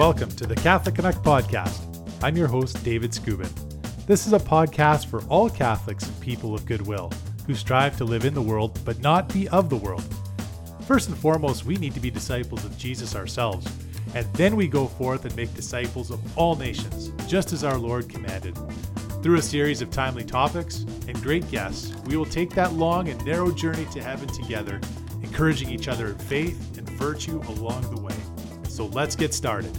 welcome to the Catholic Canuck podcast. I'm your host, David Scubin. This is a podcast for all Catholics and people of goodwill who strive to live in the world but not be of the world. First and foremost, we need to be disciples of Jesus ourselves, and then we go forth and make disciples of all nations, just as our Lord commanded. Through a series of timely topics and great guests, we will take that long and narrow journey to heaven together, encouraging each other in faith and virtue along the way. So let's get started.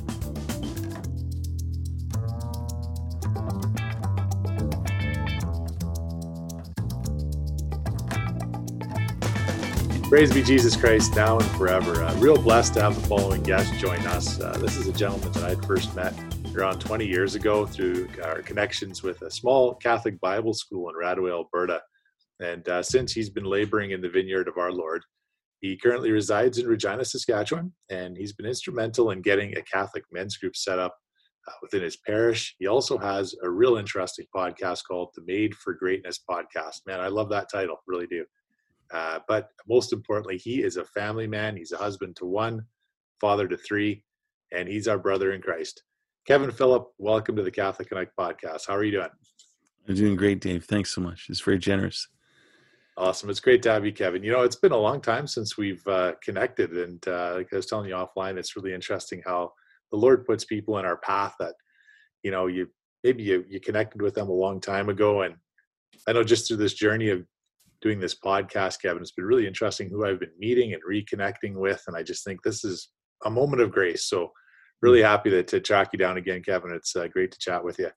Praise be Jesus Christ now and forever. Uh, real blessed to have the following guest join us. Uh, this is a gentleman that I first met around 20 years ago through our connections with a small Catholic Bible school in Radway, Alberta. And uh, since he's been laboring in the vineyard of our Lord, he currently resides in Regina, Saskatchewan, and he's been instrumental in getting a Catholic men's group set up uh, within his parish. He also has a real interesting podcast called the Made for Greatness podcast. Man, I love that title, really do. Uh, but most importantly, he is a family man. He's a husband to one, father to three, and he's our brother in Christ. Kevin Philip, welcome to the Catholic Canuck podcast. How are you doing? I'm doing great, Dave. Thanks so much. It's very generous. Awesome. It's great to have you, Kevin. You know, it's been a long time since we've uh, connected. And uh, like I was telling you offline, it's really interesting how the Lord puts people in our path that, you know, you maybe you, you connected with them a long time ago. And I know just through this journey of doing this podcast, Kevin, it's been really interesting who I've been meeting and reconnecting with. And I just think this is a moment of grace. So really happy to, to track you down again, Kevin. It's uh, great to chat with you.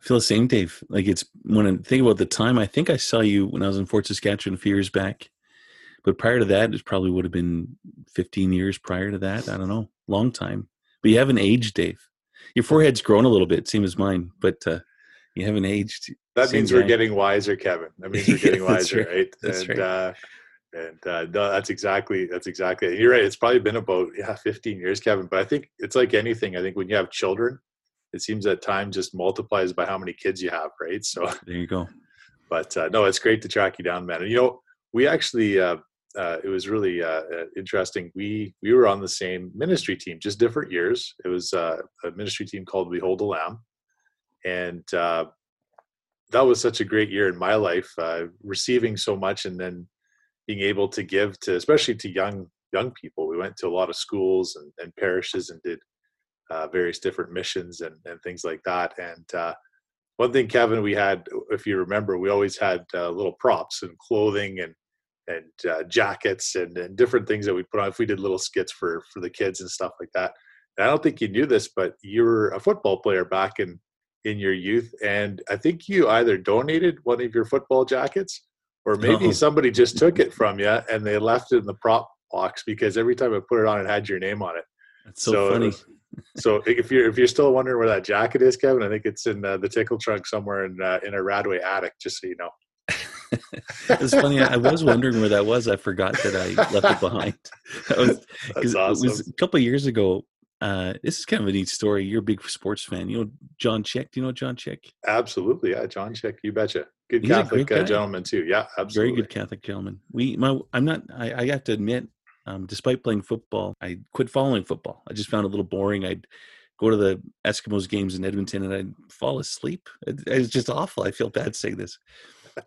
I feel the same, Dave. Like it's when I think about the time, I think I saw you when I was in Fort Saskatchewan a few years back. But prior to that, it probably would have been 15 years prior to that. I don't know, long time. But you haven't aged, Dave. Your forehead's grown a little bit, same as mine, but uh, you haven't aged. That means we're getting wiser, Kevin. That means we're getting wiser, right. right? That's and, right. Uh, and uh, no, that's exactly that's exactly. It. You're right. It's probably been about yeah, 15 years, Kevin. But I think it's like anything. I think when you have children, it seems that time just multiplies by how many kids you have, right? So there you go. But uh, no, it's great to track you down, man. And you know, we actually uh, uh, it was really uh, interesting. We we were on the same ministry team, just different years. It was uh, a ministry team called Behold the Lamb, and uh, that was such a great year in my life, uh, receiving so much and then being able to give to, especially to young young people. We went to a lot of schools and, and parishes and did uh, various different missions and, and things like that. And uh, one thing, Kevin, we had, if you remember, we always had uh, little props and clothing and and uh, jackets and, and different things that we put on. If we did little skits for for the kids and stuff like that. And I don't think you knew this, but you were a football player back in in your youth, and I think you either donated one of your football jackets or maybe Uh-oh. somebody just took it from you and they left it in the prop box because every time I put it on, it had your name on it. That's so, So funny. So if you're if you're still wondering where that jacket is, Kevin, I think it's in uh, the tickle trunk somewhere in uh, in a Radway attic. Just so you know. it's funny. I was wondering where that was. I forgot that I left it behind. That was, That's awesome. It was a couple of years ago. Uh, this is kind of a neat story. You're a big sports fan. You know John Chick. Do you know John Chick? Absolutely, yeah, John Chick, you betcha. Good He's Catholic uh, gentleman too. Yeah, absolutely. Very good Catholic gentleman. We, my, I'm not. I, I have to admit, um, despite playing football, I quit following football. I just found it a little boring. I'd go to the Eskimos games in Edmonton and I'd fall asleep. It, it was just awful. I feel bad saying this.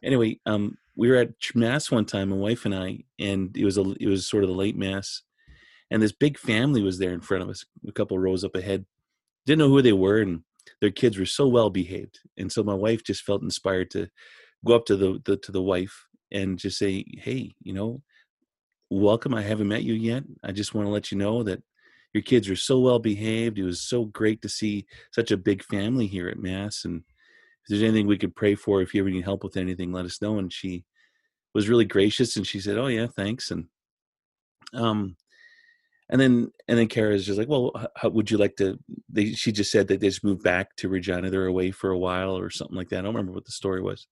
Anyway, um, we were at mass one time, my wife and I, and it was a, it was sort of the late mass, and this big family was there in front of us, a couple rows up ahead. Didn't know who they were, and their kids were so well behaved, and so my wife just felt inspired to go up to the, the to the wife and just say, "Hey, you know, welcome. I haven't met you yet. I just want to let you know that your kids are so well behaved. It was so great to see such a big family here at Mass. And if there's anything we could pray for, if you ever need help with anything, let us know." And she was really gracious, and she said, "Oh yeah, thanks." And um, and then and then Kara's just like, "Well, how would you like to?" They she just said that they just moved back to Regina. They're away for a while or something like that. I don't remember what the story was.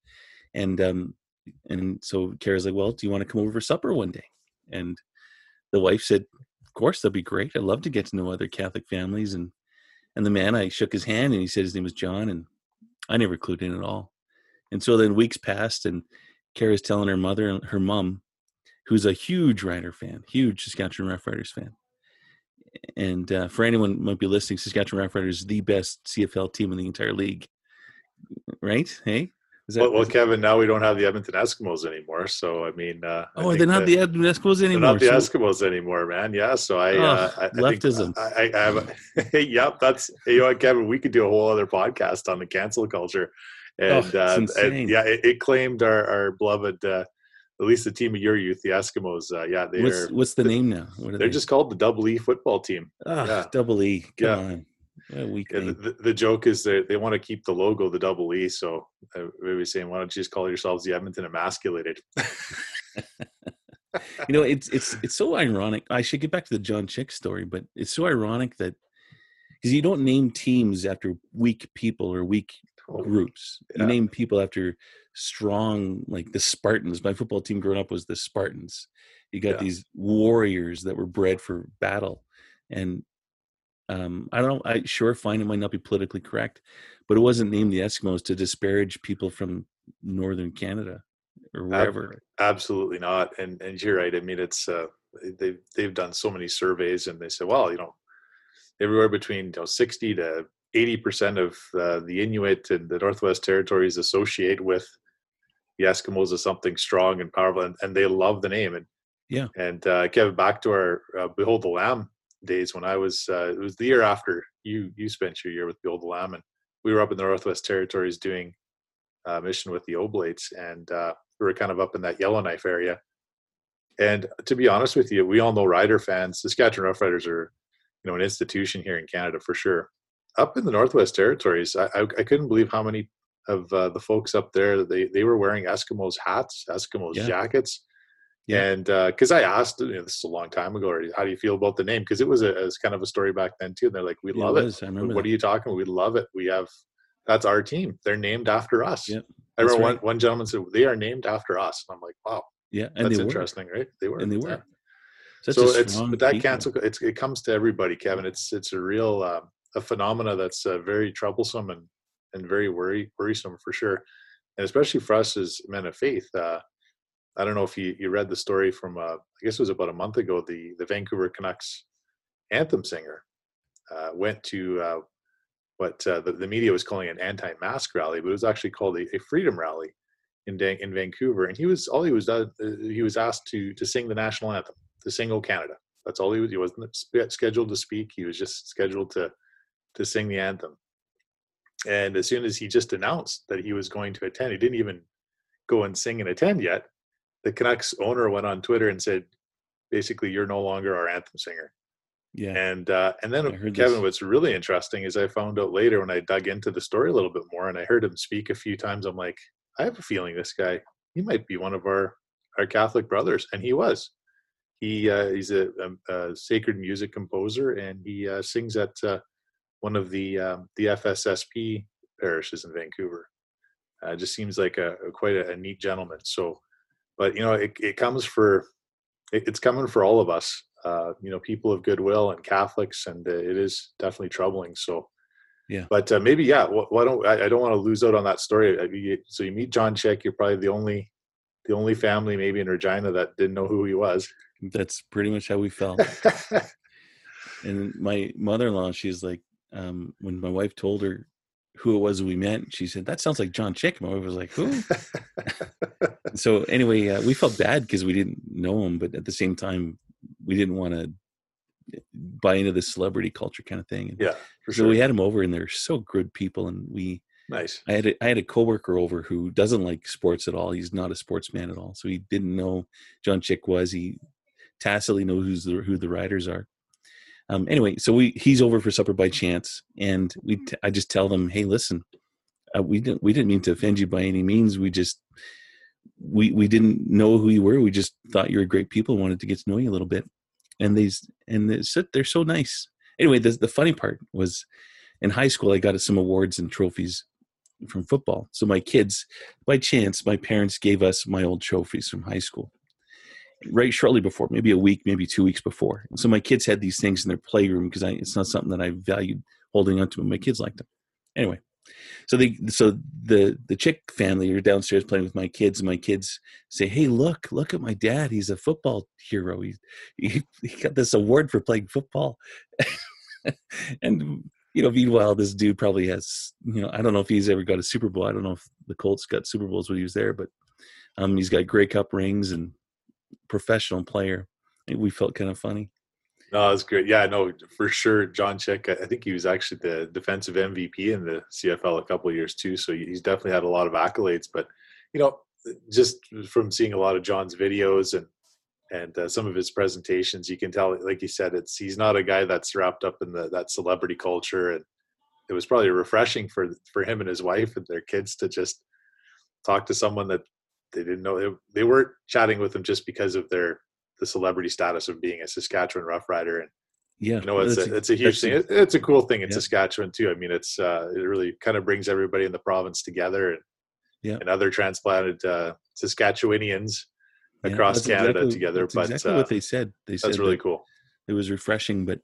And um, and so Kara's like, "Well, do you want to come over for supper one day?" And the wife said, "Of course, that'd be great. I'd love to get to know other Catholic families." And and the man, I shook his hand, and he said his name was John, and I never clued in at all. And so then weeks passed, and Kara's telling her mother, and her mom, who's a huge Ryder fan, huge Saskatchewan Roughriders fan, and uh, for anyone might be listening, Saskatchewan Roughriders is the best CFL team in the entire league. Right? Hey. That, well, well Kevin, now we don't have the Edmonton Eskimos anymore. So I mean, uh, oh, they're not the Edmonton Eskimos anymore. Not the so, Eskimos anymore, man. Yeah. So I, oh, uh, I, I leftism. I, I, have. A, yep. That's you know Kevin. We could do a whole other podcast on the cancel culture, and, oh, uh, and yeah, it, it, claimed our our beloved. Uh, at least the team of your youth, the Eskimos. Uh, yeah, they what's, are. What's the name now? What they're they? just called the Double E football team. Oh, yeah. Double E. Come yeah. on. Yeah, the, the, joke is they they want to keep the logo the double E, so uh, maybe saying, why don't you just call yourselves the Edmonton Emasculated? you know, it's it's it's so ironic. I should get back to the John Chick story, but it's so ironic that because you don't name teams after weak people or weak groups. Yeah. You name people after strong, like the Spartans. My football team growing up was the Spartans. You got yeah. these warriors that were bred for battle, and um, I don't. I sure fine it might not be politically correct, but it wasn't named the Eskimos to disparage people from northern Canada or wherever. Absolutely not. And and you're right. I mean, it's uh, they've they've done so many surveys, and they say, well, you know, everywhere between you know 60 to 80 percent of uh, the Inuit and the Northwest Territories associate with the Eskimos as something strong and powerful, and, and they love the name. And yeah, and uh, Kevin, back to our uh, Behold the Lamb days when I was uh, it was the year after you you spent your year with the Lamb, and we were up in the Northwest Territories doing a uh, mission with the Oblates, and uh, we were kind of up in that Yellowknife area. And to be honest with you, we all know Rider fans. Saskatchewan Roughriders are, you know, an institution here in Canada for sure. Up in the Northwest Territories, I, I, I couldn't believe how many of uh, the folks up there they they were wearing Eskimos hats, Eskimos yeah. jackets. And because uh, I asked, you know, this is a long time ago, how do you feel about the name? Because it was a, it was kind of a story back then too. And they're like, we love it. it. what that. are you talking? We love it. We have that's our team. They're named after us. Yeah, I remember right. one, one gentleman said they are named after us. And I'm like, wow. Yeah, and that's interesting, right? They were, and they were. So it's but that cancel. It's it comes to everybody, Kevin. It's it's a real uh, a phenomena that's uh, very troublesome and and very worry worrisome for sure, and especially for us as men of faith. Uh, I don't know if you, you read the story from uh, I guess it was about a month ago. The the Vancouver Canucks anthem singer uh, went to uh, what uh, the, the media was calling an anti-mask rally, but it was actually called a, a freedom rally in in Vancouver. And he was all he was uh, he was asked to to sing the national anthem, to sing "O Canada." That's all he was. He wasn't scheduled to speak. He was just scheduled to to sing the anthem. And as soon as he just announced that he was going to attend, he didn't even go and sing and attend yet the Canucks owner went on Twitter and said, basically, you're no longer our anthem singer. Yeah. And uh, and then Kevin, this. what's really interesting is I found out later when I dug into the story a little bit more and I heard him speak a few times. I'm like, I have a feeling this guy, he might be one of our our Catholic brothers, and he was. He uh, he's a, a, a, sacred music composer, and he uh, sings at uh, one of the um, the FSSP parishes in Vancouver. Uh, just seems like a, a quite a, neat gentleman. So but you know it, it comes for it, it's coming for all of us uh, you know people of goodwill and catholics and uh, it is definitely troubling so. Yeah. But uh, maybe yeah why don't I, I, don't want to lose out on that story. So you meet john chick you're probably the only the only family maybe in regina that didn't know who he was. That's pretty much how we felt. And my mother-in-law she's like um, when my wife told her who it was we met. She said, "That sounds like John Chick." My wife was like, "Who?" so anyway, uh, we felt bad because we didn't know him, but at the same time, we didn't want to buy into the celebrity culture kind of thing. And yeah, so sure. we had him over, and they're so good people, and we. Nice. I had a, I had a coworker over who doesn't like sports at all. He's not a sportsman at all, so he didn't know John Chick was. He tacitly knows who's the, who the riders are. Um, anyway, so we he's over for supper by chance, and we t- I just tell them, hey, listen, uh, we didn't we didn't mean to offend you by any means. We just we we didn't know who you were. We just thought you were great people, wanted to get to know you a little bit. And these and they're so, they're so nice. Anyway, the the funny part was in high school I got some awards and trophies from football. So my kids, by chance, my parents gave us my old trophies from high school right shortly before, maybe a week, maybe two weeks before. so my kids had these things in their playroom because it's not something that I valued holding onto. Them. My kids liked them. Anyway, So they so the the chick family are downstairs playing with my kids, and my kids say, "Hey, look, look at my dad. He's a football hero. He he, he got this award for playing football." and you know, meanwhile, this dude probably has you know I don't know if he's ever got a Super Bowl. I don't know if the Colts got Super Bowls when he was there, but um, he's got Grey Cup rings and professional player. We felt kind of funny. No, that's great. Yeah, no, for sure. John Chick, I think he was actually the defensive MVP in the CFL a couple years too. So he's definitely had a lot of accolades. But you know, just from seeing a lot of John's videos and and uh, some of his presentations, you can tell, like you said, it's he's not a guy that's wrapped up in the that celebrity culture. And it was probably refreshing for for him and his wife and their kids to just talk to someone that they didn't know. They, they weren't chatting with him just because of their the celebrity status of being a Saskatchewan Rough Rider. And yeah, you know, it's a, it's a huge thing. it's a cool thing in yeah. Saskatchewan too. I mean, it's uh, it really kind of brings everybody in the province together and yeah. and other transplanted uh, Saskatchewanians yeah, across Canada exactly, together. But exactly uh, what they said. They said that's really cool. It was refreshing, but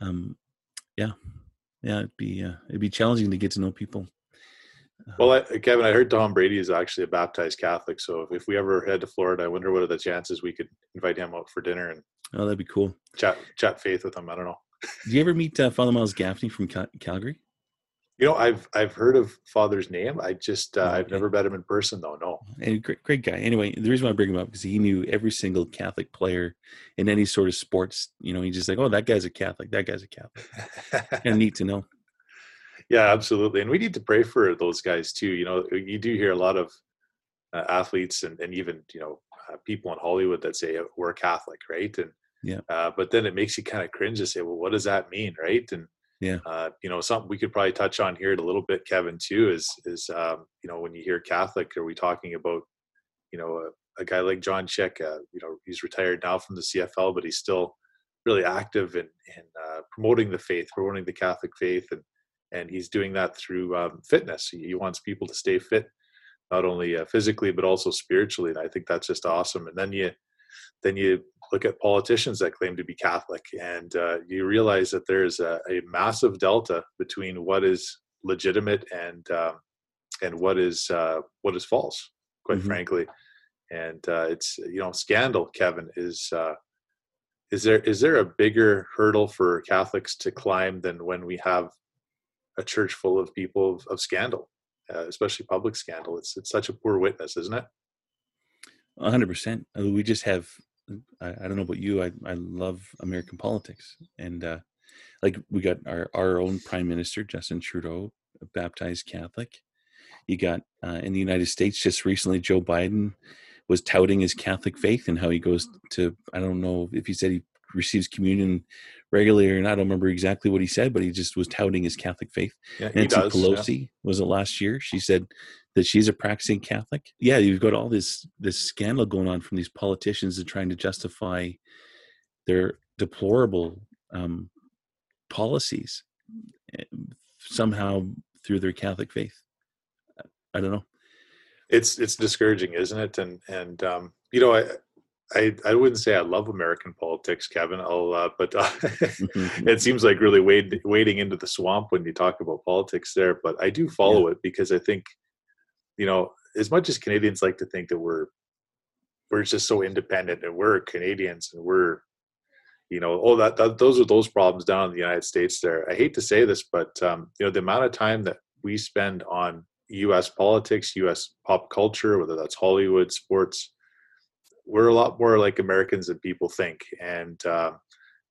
um, yeah, yeah, it'd be uh, it'd be challenging to get to know people. Well, I, Kevin, I heard Tom Brady is actually a baptized Catholic. So if we ever head to Florida, I wonder what are the chances we could invite him out for dinner and oh, that'd be cool. Chat chat faith with him. I don't know. Did you ever meet uh, Father Miles Gaffney from Cal- Calgary? You know, I've I've heard of Father's name. I just uh, oh, okay. I've never met him in person though. No. And great, great guy. Anyway, the reason why I bring him up because he knew every single Catholic player in any sort of sports. You know, he's just like, oh, that guy's a Catholic. That guy's a Catholic. kind of neat to know. Yeah, absolutely. And we need to pray for those guys too. You know, you do hear a lot of uh, athletes and, and even, you know, uh, people in Hollywood that say we're Catholic, right? And, yeah. Uh, but then it makes you kind of cringe to say, well, what does that mean? Right. And, yeah. Uh, you know, something we could probably touch on here a little bit, Kevin, too, is, is, um, you know, when you hear Catholic, are we talking about, you know, a, a guy like John Chick, uh, you know, he's retired now from the CFL, but he's still really active in, in uh, promoting the faith, promoting the Catholic faith and, and he's doing that through um, fitness. He wants people to stay fit, not only uh, physically but also spiritually. And I think that's just awesome. And then you then you look at politicians that claim to be Catholic, and uh, you realize that there is a, a, massive delta between what is legitimate and um, and what is uh, what is false, quite mm-hmm. frankly. And uh, it's you know scandal. Kevin is uh, is there is there a bigger hurdle for Catholics to climb than when we have a church full of people of, of scandal, uh, especially public scandal. It's it's such a poor witness, isn't it? hundred percent. Uh, we just have. I, I, don't know about you. I I love American politics, and uh, like we got our our own prime minister Justin Trudeau, baptized Catholic. You got uh, in the United States just recently, Joe Biden was touting his Catholic faith and how he goes to. I don't know if he said he receives communion regularly and. I don't remember exactly what he said, but he just was touting his Catholic faith. Yeah, Nancy does, Pelosi yeah. was it last year? She said that she's a practicing Catholic. Yeah, you've got all this this scandal going on from these politicians and trying to justify their deplorable um, policies eh, somehow through their Catholic faith. I don't know. It's it's discouraging, isn't it? And and um, you know, I I, I wouldn't say I love American politics, Kevin. I'll, uh, but uh, mm-hmm. it seems like really wade, wading into the swamp when you talk about politics there. But I do follow yeah. it because I think, you know, as much as Canadians like to think that we're we're just so independent and we're Canadians and we're, you know, oh that, that those are those problems down in the United States. There, I hate to say this, but um, you know, the amount of time that we spend on U.S. politics, U.S. pop culture, whether that's Hollywood, sports we're a lot more like Americans than people think, and uh,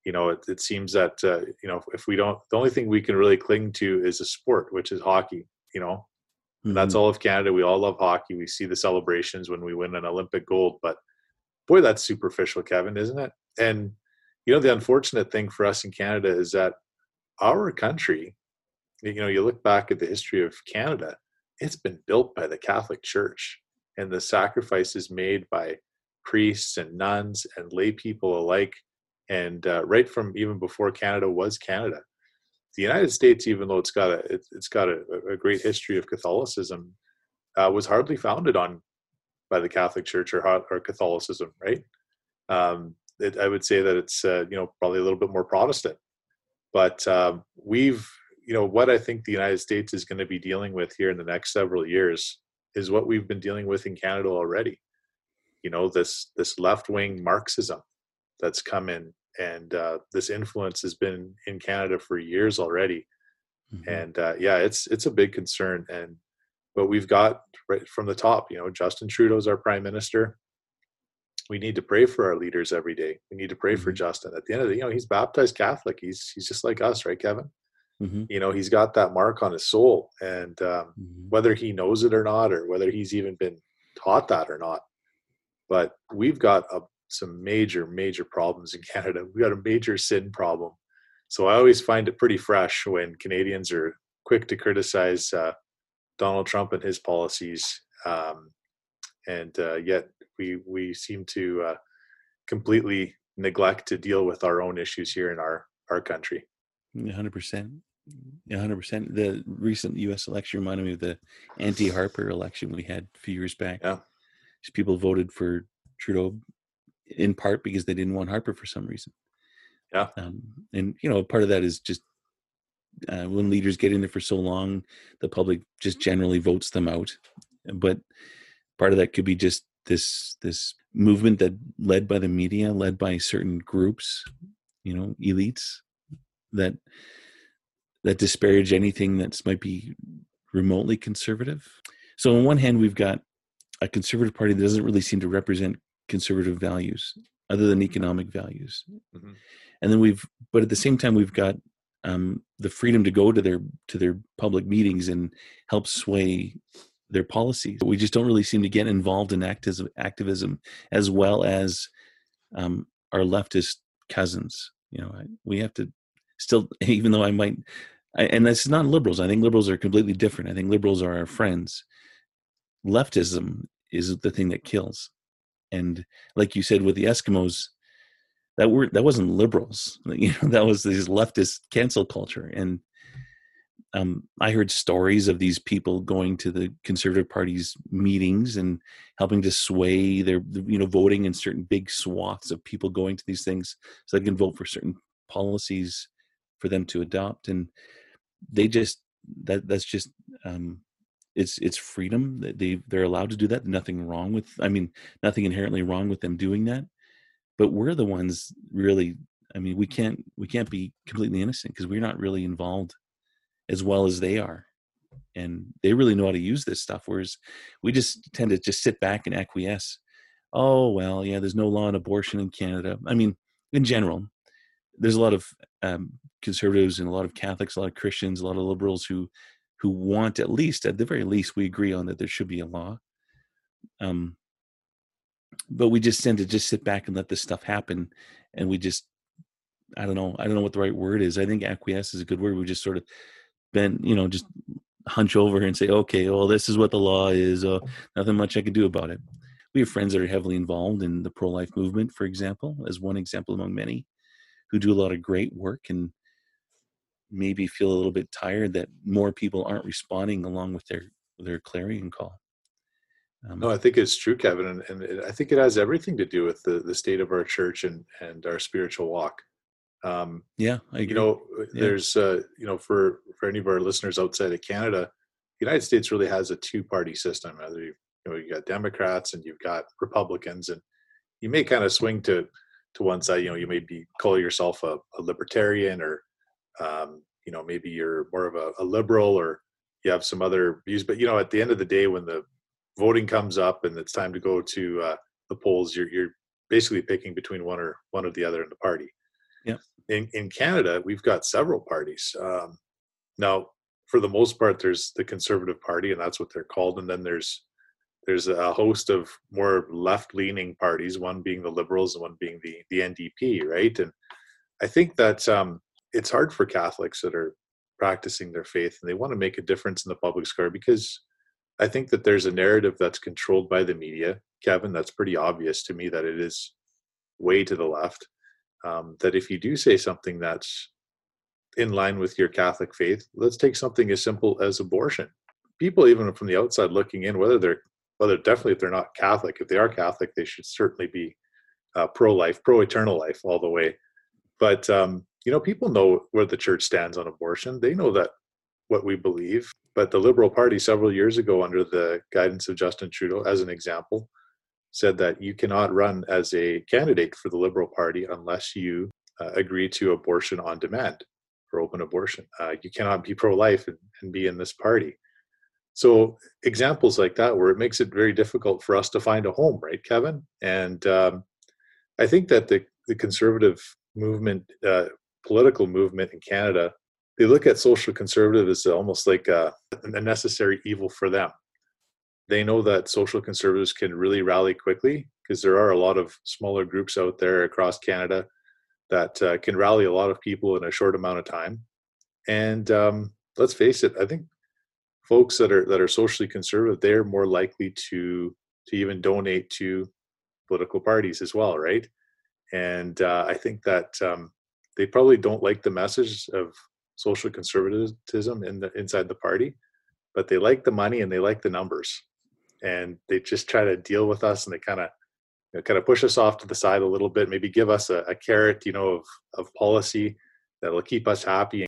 you know, it, it seems that uh, you know if we don't, the only thing we can really cling to is a sport, which is hockey. You know, mm-hmm. that's all of Canada. We all love hockey. We see the celebrations when we win an Olympic gold, but boy, that's superficial, Kevin, isn't it? And you know, the unfortunate thing for us in Canada is that our country, you know, you look back at the history of Canada, it's been built by the Catholic Church and the sacrifices made by priests and nuns and lay people alike, and uh, right from even before Canada was Canada. The United States, even though it's got a it, has got a, a, great history of Catholicism, uh, was hardly founded on by the Catholic Church or, or Catholicism, right? Um, it, I would say that it's uh, you know probably a little bit more Protestant, but um, we've you know what I think the United States is going to be dealing with here in the next several years is what we've been dealing with in Canada already. You know this this left wing Marxism that's come in, and uh, this influence has been in Canada for years already. Mm-hmm. And uh, yeah, it's it's a big concern. And but we've got right from the top. You know, Justin Trudeau's our prime minister. We need to pray for our leaders every day. We need to pray mm-hmm. for Justin. At the end of the, you know, he's baptized Catholic. He's he's just like us, right, Kevin? Mm-hmm. You know, he's got that mark on his soul, and um, mm-hmm. whether he knows it or not, or whether he's even been taught that or not, but we've got a, some major, major problems in Canada. We've got a major sin problem. So I always find it pretty fresh when Canadians are quick to criticize uh, Donald Trump and his policies, um, and uh, yet we we seem to uh, completely neglect to deal with our own issues here in our our country. Hundred percent. Hundred percent. The recent U.S. election reminded me of the anti-Harper election we had a few years back. Yeah, people voted for Trudeau in part because they didn't want Harper for some reason. Yeah, um, and you know, part of that is just uh, when leaders get in there for so long, the public just generally votes them out. But part of that could be just this this movement that led by the media, led by certain groups, you know, elites that that disparage anything that might be remotely conservative. So on one hand, we've got a conservative party that doesn't really seem to represent conservative values other than economic values. Mm-hmm. And then we've, but at the same time, we've got um, the freedom to go to their to their public meetings and help sway their policies. We just don't really seem to get involved in activism, activism as well as um, our leftist cousins. You know, we have to still, even though I might, I, and this is not liberals. I think liberals are completely different. I think liberals are our friends. Leftism is the thing that kills. And like you said with the Eskimos, that were that wasn't liberals. You know, that was this leftist cancel culture. And um, I heard stories of these people going to the Conservative Party's meetings and helping to sway their, you know, voting in certain big swaths of people going to these things so they can vote for certain policies for them to adopt. And they just that that's just um, it's it's freedom that they they're allowed to do that. Nothing wrong with I mean nothing inherently wrong with them doing that but we're the ones really i mean we can't we can't be completely innocent because we're not really involved as well as they are and they really know how to use this stuff whereas we just tend to just sit back and acquiesce oh well yeah there's no law on abortion in canada i mean in general there's a lot of um, conservatives and a lot of catholics a lot of christians a lot of liberals who who want at least at the very least we agree on that there should be a law. Um, but we just tend to just sit back and let this stuff happen and we just i don't know i don't know what the right word is. I think acquiesce is a good word. We just sort of been you know just hunch over and say okay well this is what the law is uh, nothing much i can do about it. We have friends that are heavily involved in the pro-life movement for example as one example among many who do a lot of great work and maybe feel a little bit tired that more people aren't responding along with their their clarion call um, no, I think it's true, Kevin, and, and it, I think it has everything to do with the, the state of our church and and our spiritual walk. Um, yeah, you know, yeah. there's uh, you know for for any of our listeners outside of Canada, the United States really has a two party system. Either you, you know you got Democrats and you've got Republicans, and you may kind of swing to to one side. You know, you may be call yourself a, a libertarian, or um, you know maybe you're more of a, a liberal, or you have some other views. But you know, at the end of the day, when the voting comes up and it's time to go to uh, the polls, you're you're basically picking between one or one or the other in the party. Yeah. In in Canada, we've got several parties. Um, now, for the most part, there's the Conservative Party, and that's what they're called, and then there's there's a host of more left-leaning parties, one being the Liberals and one being the the NDP, right? And I think that um, it's hard for Catholics that are practicing their faith and they want to make a difference in the public square because I think that there's a narrative that's controlled by the media, Kevin. That's pretty obvious to me that it is way to the left. Um, that if you do say something that's in line with your Catholic faith, let's take something as simple as abortion. People, even from the outside looking in, whether they're whether definitely if they're not Catholic, if they are Catholic, they should certainly be uh, pro-life, pro-eternal life all the way. But um, you know, people know where the church stands on abortion. They know that what we believe. But the Liberal Party, several years ago, under the guidance of Justin Trudeau, as an example, said that you cannot run as a candidate for the Liberal Party unless you uh, agree to abortion on demand or open abortion. Uh, you cannot be pro life and, and be in this party. So, examples like that, where it makes it very difficult for us to find a home, right, Kevin? And um, I think that the, the conservative movement, uh, political movement in Canada, they look at social conservative as almost like a, a necessary evil for them. They know that social conservatives can really rally quickly because there are a lot of smaller groups out there across Canada that uh, can rally a lot of people in a short amount of time. And um, let's face it, I think folks that are that are socially conservative, they're more likely to to even donate to political parties as well, right? And uh, I think that um, they probably don't like the message of social conservatism in the inside the party, but they like the money and they like the numbers, and they just try to deal with us and they kind of you know, kind of push us off to the side a little bit, maybe give us a, a carrot, you know, of of policy that will keep us happy.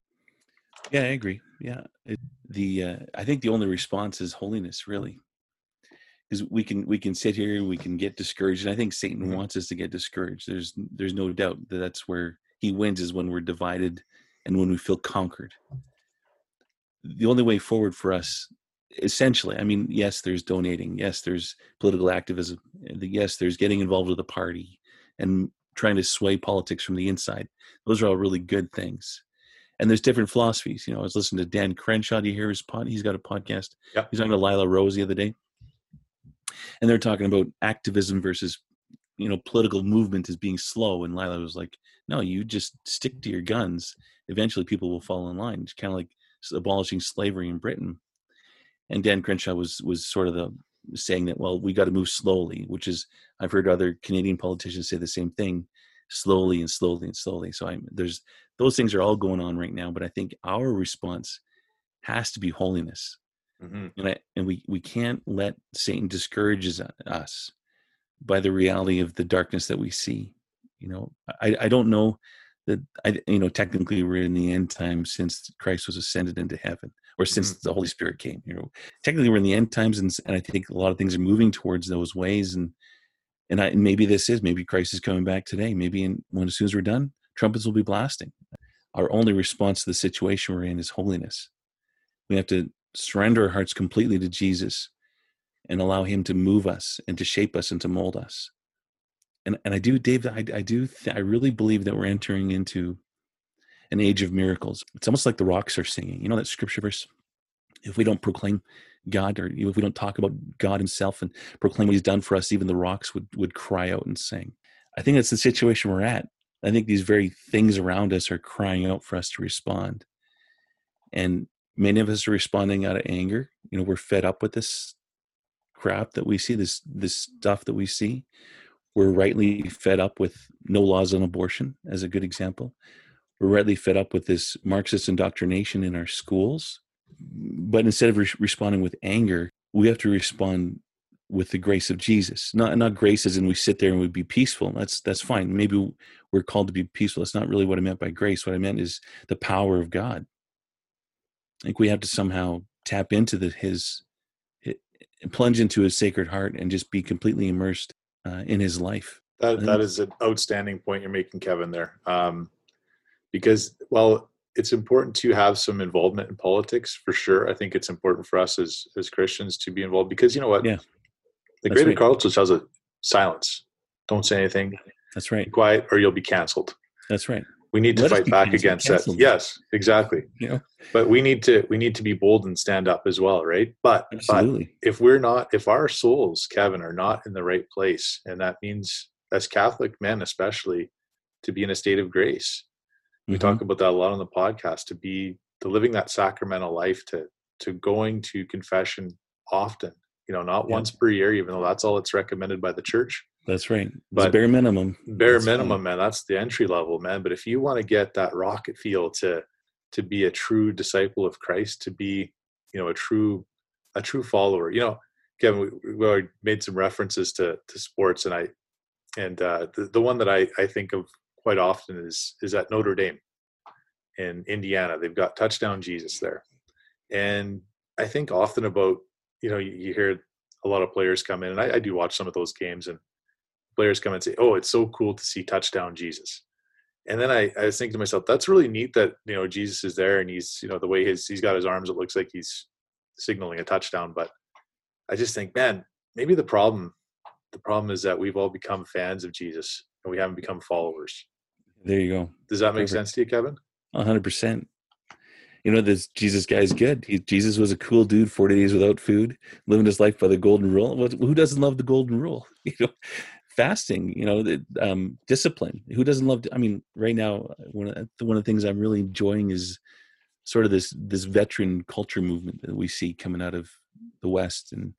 Yeah, I agree. Yeah, it, the uh, I think the only response is holiness, really, because we can we can sit here, and we can get discouraged, and I think Satan mm-hmm. wants us to get discouraged. There's there's no doubt that that's where he wins is when we're divided and when we feel conquered. The only way forward for us, essentially, I mean, yes, there's donating, yes, there's political activism, yes, there's getting involved with the party and trying to sway politics from the inside. Those are all really good things and there's different philosophies. You know, I was listening to Dan Crenshaw. Do you hear his pod? He's got a podcast. Yep. He's talking to Lila Rose the other day, and they're talking about activism versus you know political movement as being slow. And Lila was like, "No, you just stick to your guns. Eventually, people will fall in line." It's kind of like abolishing slavery in Britain. And Dan Crenshaw was was sort of the saying that well, we got to move slowly, which is I've heard other Canadian politicians say the same thing slowly and slowly and slowly. So I'm there's those things are all going on right now, but I think our response has to be holiness. Mm-hmm. And I, and we we can't let Satan discourages us by the reality of the darkness that we see. You know, I I don't know that I you know technically we're in the end times since Christ was ascended into heaven or since mm-hmm. the Holy Spirit came. You know, technically we're in the end times, and, and I think a lot of things are moving towards those ways. And and I, maybe this is maybe Christ is coming back today. Maybe in, when as soon as we're done, trumpets will be blasting. Our only response to the situation we're in is holiness. We have to surrender our hearts completely to Jesus and allow Him to move us and to shape us and to mold us. And and I do, Dave. I, I do. Th- I really believe that we're entering into an age of miracles. It's almost like the rocks are singing. You know that scripture verse. If we don't proclaim God, or if we don't talk about God Himself and proclaim what He's done for us, even the rocks would would cry out and sing. I think that's the situation we're at. I think these very things around us are crying out for us to respond, and many of us are responding out of anger. You know, we're fed up with this crap that we see, this this stuff that we see. We're rightly fed up with no laws on abortion, as a good example. We're rightly fed up with this Marxist indoctrination in our schools but instead of re- responding with anger, we have to respond with the grace of Jesus. Not not grace as in we sit there and we be peaceful. That's that's fine. Maybe we're called to be peaceful. That's not really what I meant by grace. What I meant is the power of God. I think we have to somehow tap into the his, his plunge into his sacred heart and just be completely immersed uh, in his life. That that is an outstanding point you're making, Kevin. There, um, because well, it's important to have some involvement in politics for sure. I think it's important for us as as Christians to be involved because you know what? Yeah. The That's greater right. culture tells us silence. Don't say anything. That's right. Be quiet or you'll be canceled. That's right. We need to Let fight back against that. Yes, exactly. Yeah. But we need to we need to be bold and stand up as well, right? But, Absolutely. but if we're not if our souls, Kevin, are not in the right place, and that means as Catholic men especially, to be in a state of grace we mm-hmm. talk about that a lot on the podcast to be to living that sacramental life to to going to confession often you know not once per year even though that's all it's recommended by the church that's right. But bare minimum. bare that's minimum man. That's the entry level man. But if you want to get that rocket feel to to be a true disciple of christ to be you know a true a true follower you know kevin we, we made some references to to sports and i and uh the, the one that i i think of quite often is is at Notre Dame. in Indiana. They've got touchdown Jesus there, and I think often about you know you, you hear a lot of players come in, and I, I do watch some of those games, and players come and say, "Oh, it's so cool to see touchdown Jesus." And then I, I was thinking to myself, that's really neat that you know Jesus is there and he's you know the way his he's got his arms, it looks like he's signaling a touchdown. But I just think, man, maybe the problem the problem is that we've all become fans of Jesus and we haven't become followers. There you go. Does that make Perfect. sense to you, Kevin? hundred percent. You know, this Jesus guy is good. He, Jesus was a cool dude, 40 days without food, living his life by the golden rule. Who doesn't love the golden rule? You know, fasting, you know, the, um, discipline. Who doesn't love, I mean, right now, one of, one of the things I'm really enjoying is sort of this, this veteran culture movement that we see coming out of the West. And,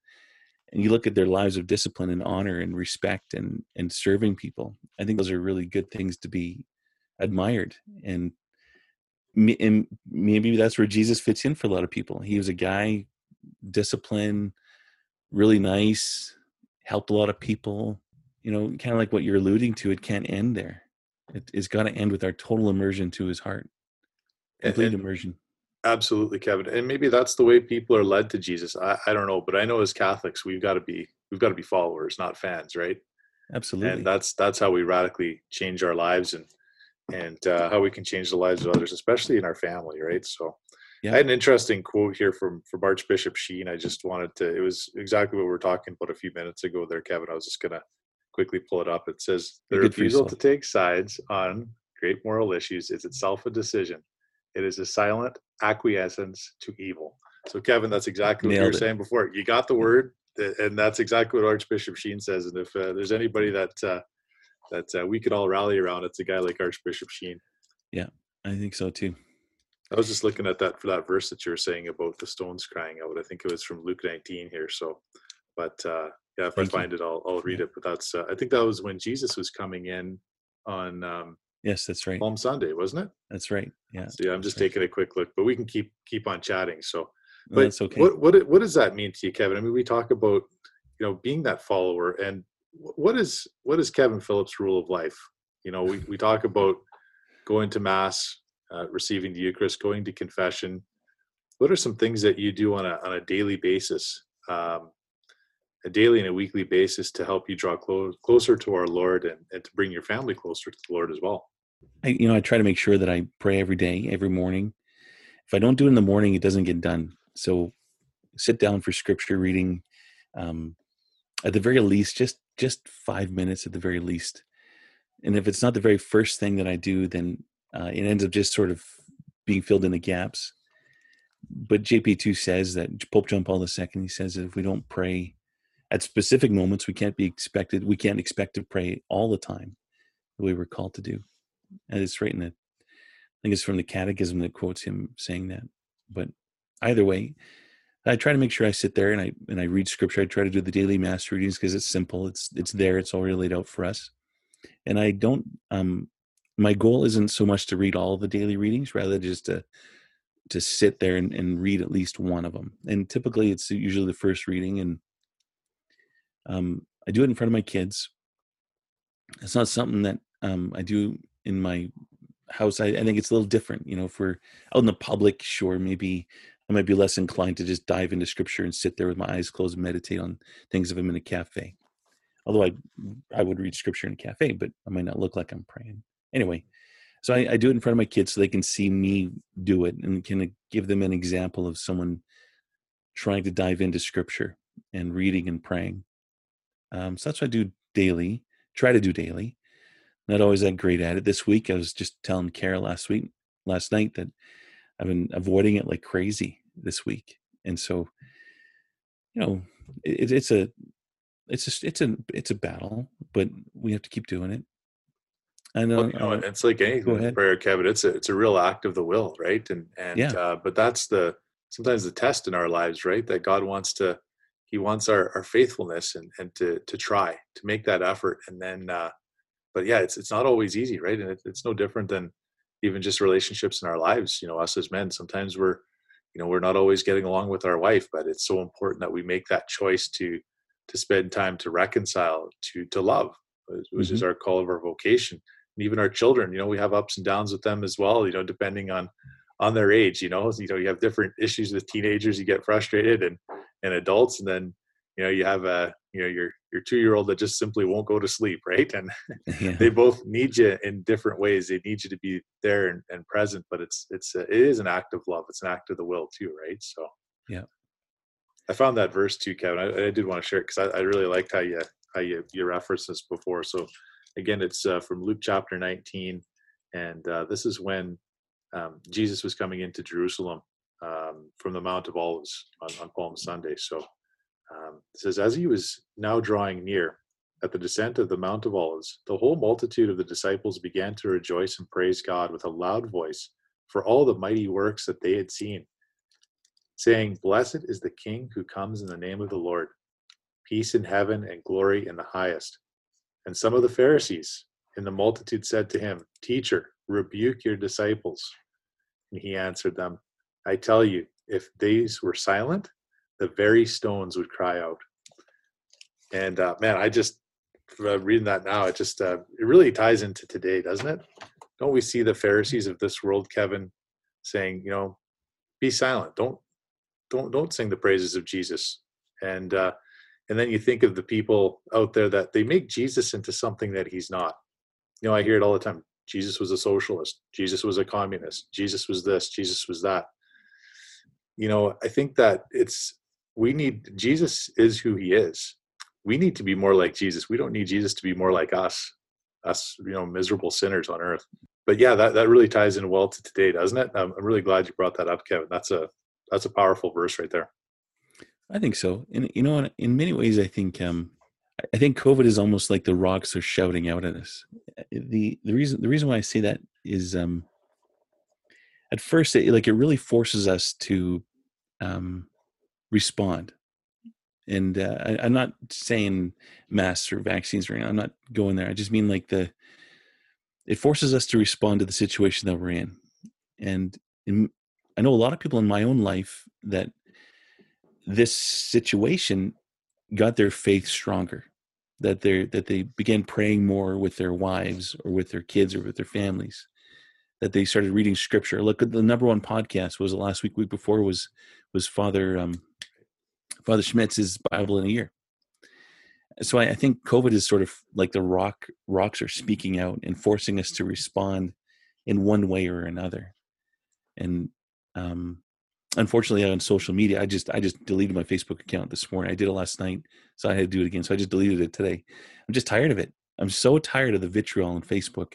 and you look at their lives of discipline and honor and respect and, and serving people. I think those are really good things to be admired. And and maybe that's where Jesus fits in for a lot of people. He was a guy, discipline, really nice, helped a lot of people. You know, kind of like what you're alluding to. It can't end there. It, has got to end with our total immersion to His heart, complete and, and immersion. Absolutely, Kevin. And maybe that's the way people are led to Jesus. I, I don't know, but I know as Catholics, we've got to be we've got to be followers, not fans, right? Absolutely. And that's that's how we radically change our lives and and uh, how we can change the lives of others, especially in our family, right? So, yeah. I had an interesting quote here from from Archbishop Sheen. I just wanted to. It was exactly what we were talking about a few minutes ago, there, Kevin. I was just gonna quickly pull it up. It says the refusal to take sides on great moral issues is itself a decision. It is a silent acquiescence to evil. So, Kevin, that's exactly what you were it. saying before. You got the word, and that's exactly what Archbishop Sheen says. And if uh, there's anybody that uh, that uh, we could all rally around. It's a guy like Archbishop Sheen. Yeah, I think so too. I was just looking at that for that verse that you were saying about the stones crying out. I think it was from Luke 19 here. So, but uh, yeah, if Thank I find you. it, I'll, I'll read yeah. it. But that's uh, I think that was when Jesus was coming in on. Um, yes, that's right. Palm Sunday, wasn't it? That's right. Yeah. So, yeah, I'm just right. taking a quick look, but we can keep keep on chatting. So, but that's okay. What what what does that mean to you, Kevin? I mean, we talk about you know being that follower and what is what is Kevin Philip's rule of life? You know, we, we talk about going to mass, uh, receiving the Eucharist, going to confession. What are some things that you do on a on a daily basis, um, a daily and a weekly basis, to help you draw close, closer to our Lord and, and to bring your family closer to the Lord as well? I, you know, I try to make sure that I pray every day, every morning. If I don't do it in the morning, it doesn't get done. So, sit down for scripture reading. Um, at the very least, just just five minutes at the very least. And if it's not the very first thing that I do, then uh, it ends up just sort of being filled in the gaps. But JP2 says that Pope John Paul II, he says that if we don't pray at specific moments, we can't be expected, we can't expect to pray all the time the way we're called to do. And it's right in the, I think it's from the Catechism that quotes him saying that. But either way, I try to make sure I sit there and I and I read scripture. I try to do the daily mass readings because it's simple. It's it's there. It's already laid out for us. And I don't. Um, my goal isn't so much to read all the daily readings, rather just to to sit there and, and read at least one of them. And typically, it's usually the first reading, and um, I do it in front of my kids. It's not something that um, I do in my house. I, I think it's a little different. You know, if we're out in the public, sure, maybe I might be less inclined to just dive into scripture and sit there with my eyes closed and meditate on things if I'm in a cafe. Although I I would read scripture in a cafe, but I might not look like I'm praying. Anyway, so I, I do it in front of my kids so they can see me do it and can give them an example of someone trying to dive into scripture and reading and praying. Um, so that's what I do daily, try to do daily. Not always that great at it. This week, I was just telling Kara last week, last night that I've been avoiding it like crazy this week, and so you know it, it's a it's a it's a it's a battle, but we have to keep doing it. I know, well, you know uh, it's like anything prayer, Kevin. It's a it's a real act of the will, right? And and yeah. uh, but that's the sometimes the test in our lives, right? That God wants to He wants our our faithfulness and and to to try to make that effort, and then. uh but yeah, it's it's not always easy, right? And it, it's no different than even just relationships in our lives you know us as men sometimes we're you know we're not always getting along with our wife but it's so important that we make that choice to to spend time to reconcile to to love which mm-hmm. is our call of our vocation and even our children. You know, we have ups and downs with them as well. You know, depending on on their age. You know, you know, you have different issues with teenagers. You get frustrated, and and adults, and then you know you have a you know your your two year old that just simply won't go to sleep, right? And yeah. they both need you in different ways. They need you to be there and, and present, but it's it's a, it is an act of love. It's an act of the will too, right? So yeah. I found that verse too, Kevin. I, I did want to share it because I, I, really liked how you how you you referenced this before. So again, it's uh, from Luke chapter 19, and uh, this is when um, Jesus was coming into Jerusalem um, from the Mount of Olives on, on Palm Sunday. So um, it says, as he was now drawing near at the descent of the Mount of Olives, the whole multitude of the disciples began to rejoice and praise God with a loud voice for all the mighty works that they had seen, saying, Blessed is the King who comes in the name of the Lord, peace in heaven and glory in the highest. And some of the Pharisees in the multitude said to him, Teacher, rebuke your disciples. And he answered them, I tell you, if these were silent, the very stones would cry out. And uh, man, I just uh, reading that now, it just uh, it really ties into today, doesn't it? Don't we see the Pharisees of this world, Kevin, saying, you know, be silent, don't don't don't sing the praises of Jesus, and uh, and then you think of the people out there that they make Jesus into something that he's not. You know, I hear it all the time. Jesus was a socialist. Jesus was a communist. Jesus was this. Jesus was that. You know, I think that it's we need Jesus is who he is. We need to be more like Jesus. We don't need Jesus to be more like us, us, you know, miserable sinners on earth. But yeah, that, that really ties in well to today, doesn't it? I'm, I'm really glad you brought that up, Kevin. That's a that's a powerful verse right there. I think so. And you know, in many ways, I think um, I think COVID is almost like the rocks are shouting out at us. the The reason the reason why I say that is, um, at first, it, like it really forces us to um, respond. And uh, I, am not saying masks or vaccines right now. I'm not going there. I just mean like the it forces us to respond to the situation that we're in. And in, I know a lot of people in my own life that this situation got their faith stronger that they that they began praying more with their wives or with their kids or with their families that they started reading scripture. Look at the number one podcast was the last week week before was was father um father schmitz's bible in a year. So I, I think covid is sort of like the rock rocks are speaking out and forcing us to respond in one way or another. And um unfortunately on social media i just i just deleted my facebook account this morning. I did it last night so i had to do it again so i just deleted it today. I'm just tired of it. I'm so tired of the vitriol on facebook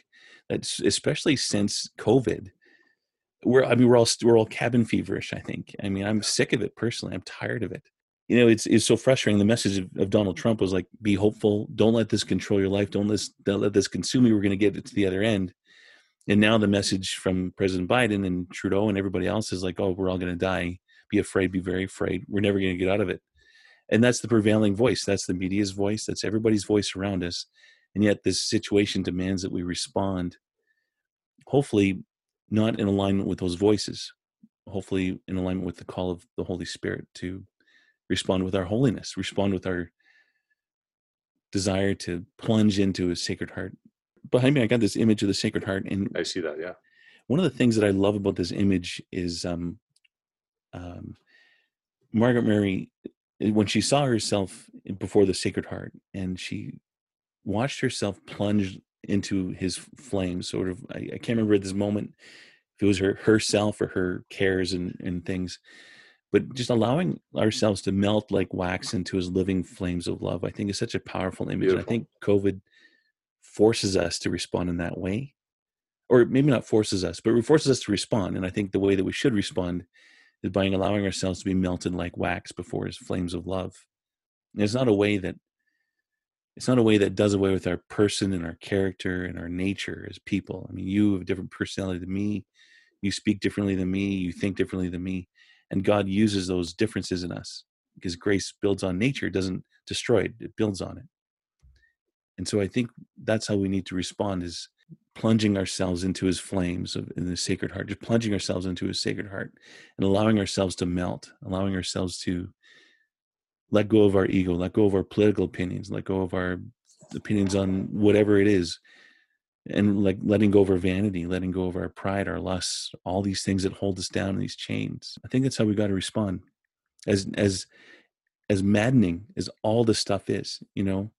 especially since covid we're i mean we're all we're all cabin feverish i think i mean i'm sick of it personally i'm tired of it you know it's it's so frustrating the message of, of donald trump was like be hopeful don't let this control your life don't let don't let this consume you we're going to get it to the other end and now the message from President Biden and Trudeau and everybody else is like, oh, we're all going to die. Be afraid, be very afraid. We're never going to get out of it. And that's the prevailing voice. That's the media's voice. That's everybody's voice around us. And yet, this situation demands that we respond, hopefully, not in alignment with those voices, hopefully, in alignment with the call of the Holy Spirit to respond with our holiness, respond with our desire to plunge into a sacred heart behind me, I got this image of the Sacred Heart, and I see that. Yeah. One of the things that I love about this image is um, um, Margaret Mary when she saw herself before the Sacred Heart, and she watched herself plunge into his flames. Sort of, I, I can't remember at this moment if it was her herself or her cares and, and things but just allowing ourselves to melt like wax into his living flames of love i think is such a powerful image i think covid forces us to respond in that way or maybe not forces us but forces us to respond and i think the way that we should respond is by allowing ourselves to be melted like wax before his flames of love and it's not a way that it's not a way that does away with our person and our character and our nature as people. I mean you have a different personality than me. You speak differently than me. You think differently than me. And god uses those differences in us because grace builds on nature. It doesn't destroy it. It builds on it. And so I think that's how we need to respond is plunging ourselves into his flames of, in the sacred heart, just plunging ourselves into his sacred heart and allowing ourselves to melt, allowing ourselves to let go of our ego, let go of our political opinions, let go of our opinions on whatever it is, and like letting go of our vanity, letting go of our pride, our lusts, all these things that hold us down in these chains. I think that's how we got to respond. As as as maddening as all this stuff is, you know,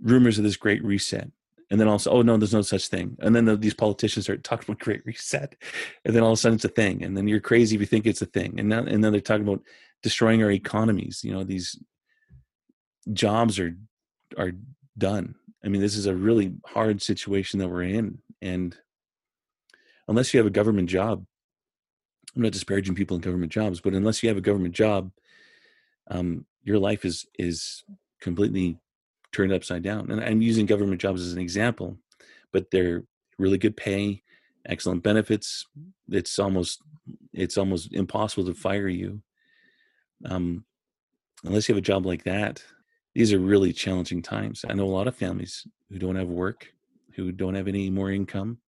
rumors of this great reset. And then also, oh no, there's no such thing. And then the, these politicians start talking about great reset, and then all of a sudden it's a thing. And then you're crazy if you think it's a thing. And now, and then they're talking about destroying our economies. You know, these jobs are are done. I mean, this is a really hard situation that we're in, and unless you have a government job, I'm not disparaging people in government jobs, but unless you have a government job, um, your life is is completely turned upside down. And I'm using government jobs as an example, but they're really good pay, excellent benefits. It's almost it's almost impossible to fire you um, unless you have a job like that. These are really challenging times. I know a lot of families who don't have work, who don't have any more income,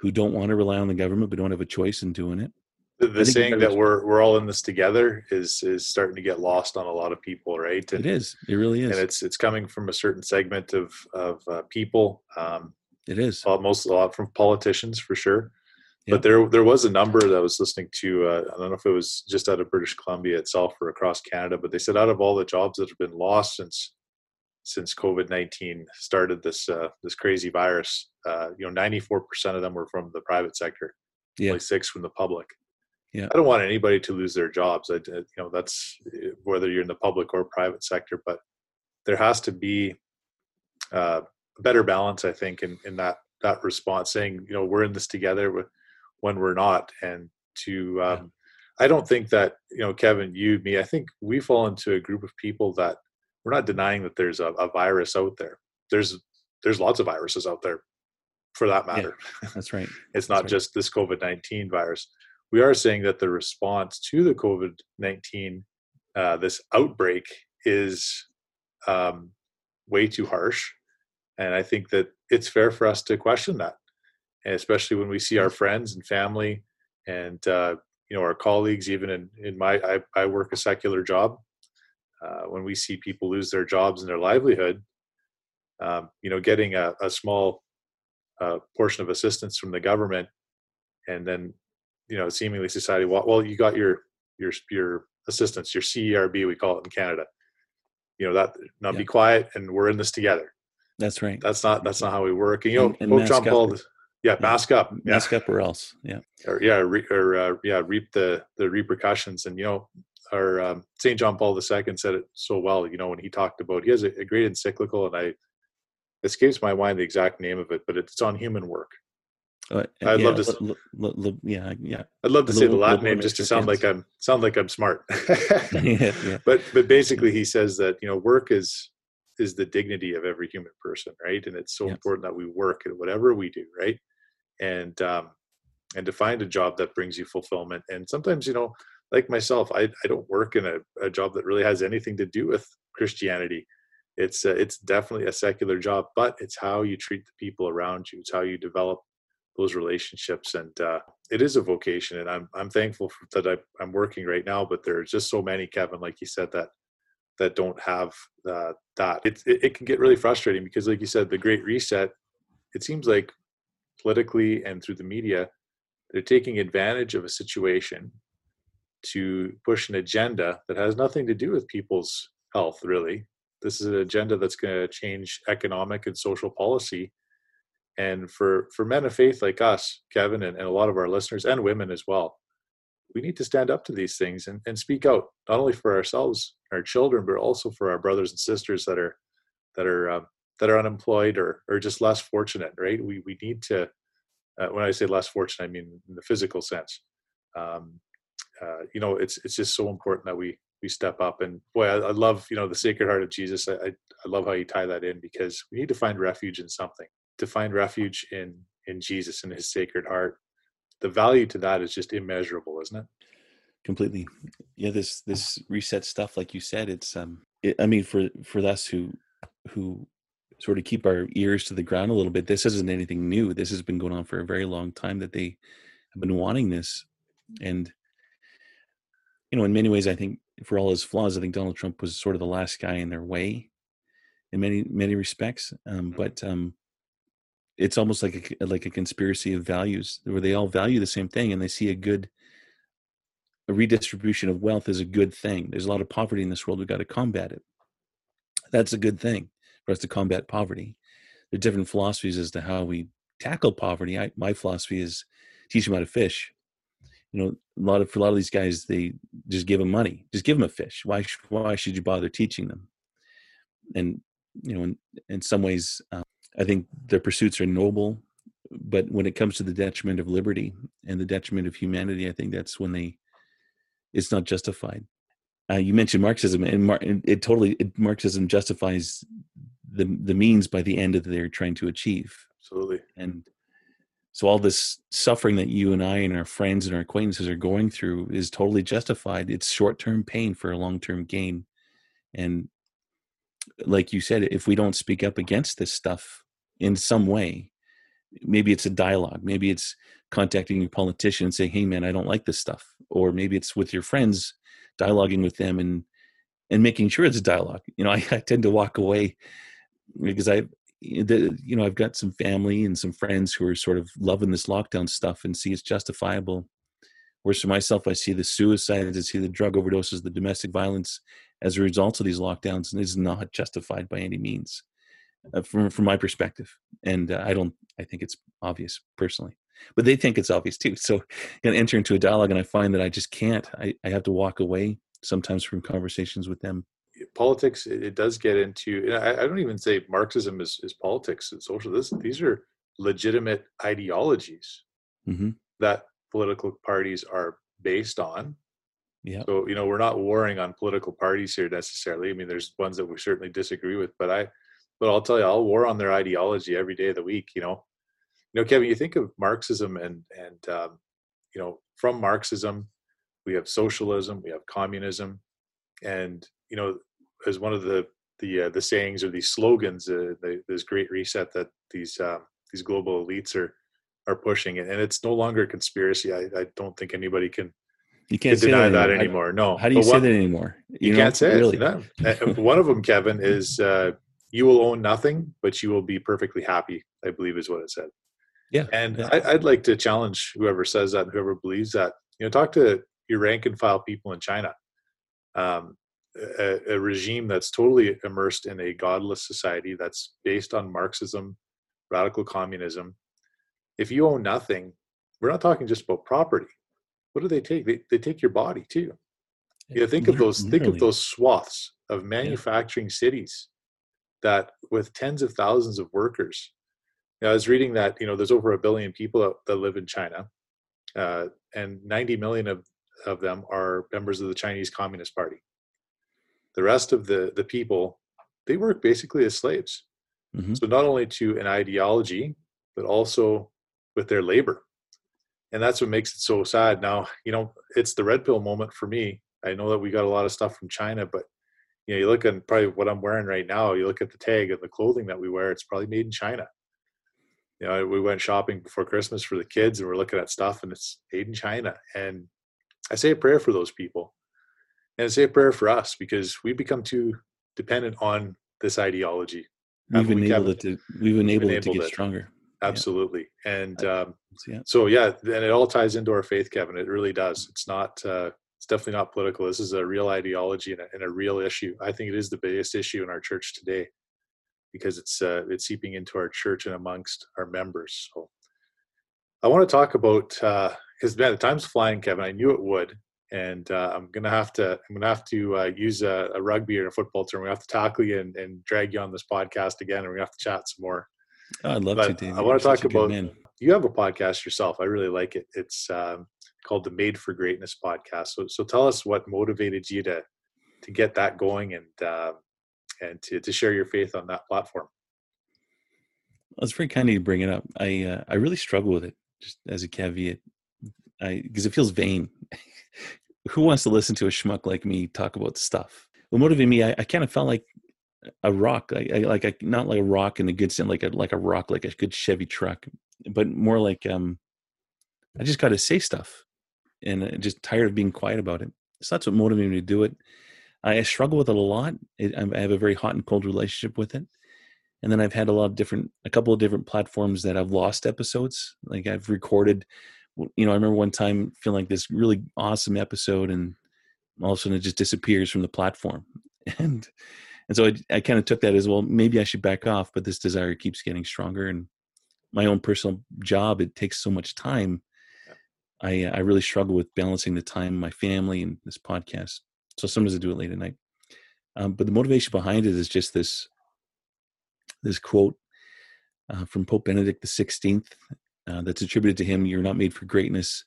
who don't want to rely on the government but don't have a choice in doing it. The, the saying that we're we're all in this together is is starting to get lost on a lot of people, right? And, it is. It really is. And it's it's coming from a certain segment of of uh, people. Um, it is most a lot from politicians for sure. But there there was a number that I was listening to. Uh, I don't know if it was just out of British Columbia itself or across Canada, but they said out of all the jobs that have been lost since since COVID nineteen started this uh, this crazy virus, uh, you know, ninety four percent of them were from the private sector. Yeah, only six from the public. Yeah, I don't want anybody to lose their jobs. I, you know, that's whether you're in the public or private sector, but there has to be uh, a better balance, I think, in in that that response. Saying, you know, we're in this together. When we're not and to um, i don't think that you know kevin you me i think we fall into a group of people that we're not denying that there's a, a virus out there there's there's lots of viruses out there for that matter yeah, that's right it's not right. just this covid-19 virus we are saying that the response to the covid-19 uh, this outbreak is um, way too harsh. And i think that it's fair for us to question that especially when we see our friends and family and uh, you know our colleagues even in, in my I, I work a secular job. Uh, when we see people lose their jobs and their livelihood um, you know getting a, a small uh, portion of assistance from the government and then you know seemingly society well, you got your your your assistance your cerb we call it in canada. You know that now yeah. be quiet and we're in this together. That's right. That's not that's not how we work. And you know and, and pope john paul yeah, mask up, mask up, or else, yeah, or yeah, re, or uh, yeah, reap the the repercussions. And you know, our um, Saint John Paul II said it so well. You know, when he talked about he has a, a great encyclical, and I escapes my mind the exact name of it, but it's on human work. Uh, I'd yeah, love to. L- l- l- yeah, yeah. I'd love to say the Latin name just to sound like I'm sound like I'm smart. yeah, yeah. But but basically, he says that you know work is is the dignity of every human person, right? And it's so yes. important that we work at whatever we do, right? and um, and to find a job that brings you fulfillment. And sometimes, you know, like myself, I I don't work in a, a job that really has anything to do with Christianity. It's uh, it's definitely a secular job, but it's how you treat the people around you. It's how you develop those relationships, and uh, it is a vocation. And I'm I'm thankful that I, I'm working right now. But there's just so many, Kevin, like you said, that that don't have uh, that. It, it, it can get really frustrating because, like you said, the Great Reset. It seems like politically and through the media, they're taking advantage of a situation to push an agenda that has nothing to do with people's health, really. This is an agenda that's going to change economic and social policy. And for, for men of faith like us, Kevin, and, and a lot of our listeners and women as well, we need to stand up to these things and, and speak out, not only for ourselves, our children, but also for our brothers and sisters that are that are um, that are unemployed or or just less fortunate right? We we need to uh, when i say less fortunate i mean in the physical sense. Um, uh, you know it's it's just so important that we we step up. And boy I, I, love you know the sacred heart of jesus. I, I love how you tie that in because we need to find refuge in something to find refuge in in jesus and his sacred heart the value to that is just immeasurable isn't it completely yeah this this reset stuff like you said it's um it, i mean for for us who who sort of keep our ears to the ground a little bit. This isn't anything new. This has been going on for a very long time that they have been wanting this. And, you know, in many ways, I think for all his flaws, I think Donald Trump was sort of the last guy in their way in many, many respects. Um, mm-hmm. but, um, it's almost like a like a conspiracy of values where they all value the same thing and they see a good a redistribution of wealth is a good thing. There's a lot of poverty in this world. We've got to combat it. That's a good thing for us to combat poverty. There are different philosophies as to how we tackle poverty. I, my philosophy is teach them how to fish. You know, a lot of for a lot of these guys, they just give them money. Just give them a fish. Why? Why should you bother teaching them? And you know, in, in some ways, um, I think their pursuits are noble, but when it comes to the detriment of liberty and the detriment of humanity, I think that's when they it's not justified. Uh, you mentioned Marxism, and Mar- it totally it, Marxism justifies the the means by the end that they're trying to achieve. Absolutely. And so all this suffering that you and I and our friends and our acquaintances are going through is totally justified. It's short term pain for a long term gain. And like you said, if we don't speak up against this stuff in some way, maybe it's a dialogue, maybe it's contacting your politician and saying, "Hey, man, I don't like this stuff," or maybe it's with your friends, dialoguing with them and and making sure it's a dialogue. You know, I, I tend to walk away because I, eh, the, you know, I've got some family and some friends who are sort of loving this lockdown stuff and see it's justifiable. Whereas for myself, I see the suicides, I see the drug overdoses, the domestic violence as a result of these lockdowns, and it's not justified by any means, uh, from from my perspective. And uh, I don't, I think it's obvious personally but they think it's obvious too. So I enter into a dialogue and I find that I just can't. I, I have to walk away sometimes from conversations with them. Politics, it, it does get into, I, I, don't even say Marxism is, is politics and social. This, these are legitimate ideologies mm-hmm. that political parties are based on. Yeah. So, you know, we're not warring on political parties here necessarily. I mean, there's ones that we certainly disagree with, but I, but I'll tell you, I'll war on their ideology every day of the week, you know, you know, Kevin, you think of Marxism and and um, you know, from Marxism, we have socialism, we have communism, and you know, as one of the the uh, the sayings or these slogans, uh, the, this great reset that these um, these global elites are are pushing, and it's no longer a conspiracy. I, I don't think anybody can you can't deny that, that anymore. No. How do you but say that anymore? You, you can't say really. it. No. one of them, Kevin, is uh, you will own nothing, but you will be perfectly happy. I believe is what it said. Yeah. And yeah. I, would like to challenge whoever says that, whoever believes that. You know, talk to your rank and file people in China, um, a, a, regime that's totally immersed in a godless society that's based on Marxism, radical communism. If you own nothing, we're not talking just about property. What do they take? They, they take your body too. Yeah, think of those. Think of those swaths of manufacturing cities that, with tens of thousands of workers, Now, I was reading that you know there's over a billion people that live in China, uh, and 90 million of of them are members of the Chinese Communist Party. The rest of the the people they work basically as slaves. Mm-hmm. So not only to an ideology, but also with their labor, and that's what makes it so sad. Now you know it's the red pill moment for me. I know that we got a lot of stuff from China, but you know you look at probably what I'm wearing right now. You look at the tag of the clothing that we wear; it's probably made in China you know, we went shopping before Christmas for the kids and we're looking at stuff and it's made in China. And I say a prayer for those people. And I say a prayer for us because we become too dependent on this ideology. We've enabled it to we've enabled, it to get it. stronger. Absolutely. Yeah. And um, yeah. so yeah, and it all ties into our faith, Kevin. It really does. It's not uh, it's definitely not political. This is a real ideology and a, and a real issue. I think it is the biggest issue in our church today because it's uh, it's seeping into our church and amongst our members. So I want to talk about because uh, man, the time's flying, Kevin. I knew it would, and uh, I'm gonna have to I'm gonna have to uh, use a, a, rugby or a football term. We have to tackle you and, and, drag you on this podcast again, and we have to chat some more. Oh, I'd love but to. I want to talk about. You have a podcast yourself. I really like it. It's um, called the Made for Greatness podcast. So, so tell us what motivated you to to get that going and uh, and to, to share your faith on that platform. Well, it's very kind of you to bring it up. I uh, I really struggle with it, just as a caveat, I because it feels vain. Who wants to listen to a schmuck like me talk about stuff? What motivated me, I, I kind of felt like a rock, like I, like a, not like a rock in the good sense, like a like a rock, like a good Chevy truck, but more like um, I just got to say stuff, and uh, just tired of being quiet about it. So that's what motivated me to do it. I struggle with it a lot. It, I have a very hot and cold relationship with it, and then I've had a lot of different, a couple of different platforms that I've lost episodes. Like I've recorded, you know, I remember one time feeling like this really awesome episode, and all of a sudden it just disappears from the platform, and and so I, I kind of took that as well. Maybe I should back off, but this desire keeps getting stronger, and my own personal job it takes so much time. I I really struggle with balancing the time, my family, and this podcast. So sometimes I do it late at night. Um, but the motivation behind it is just this this quote uh, from Pope Benedict the Sixteenth uh, that's attributed to him. You're not made for greatness,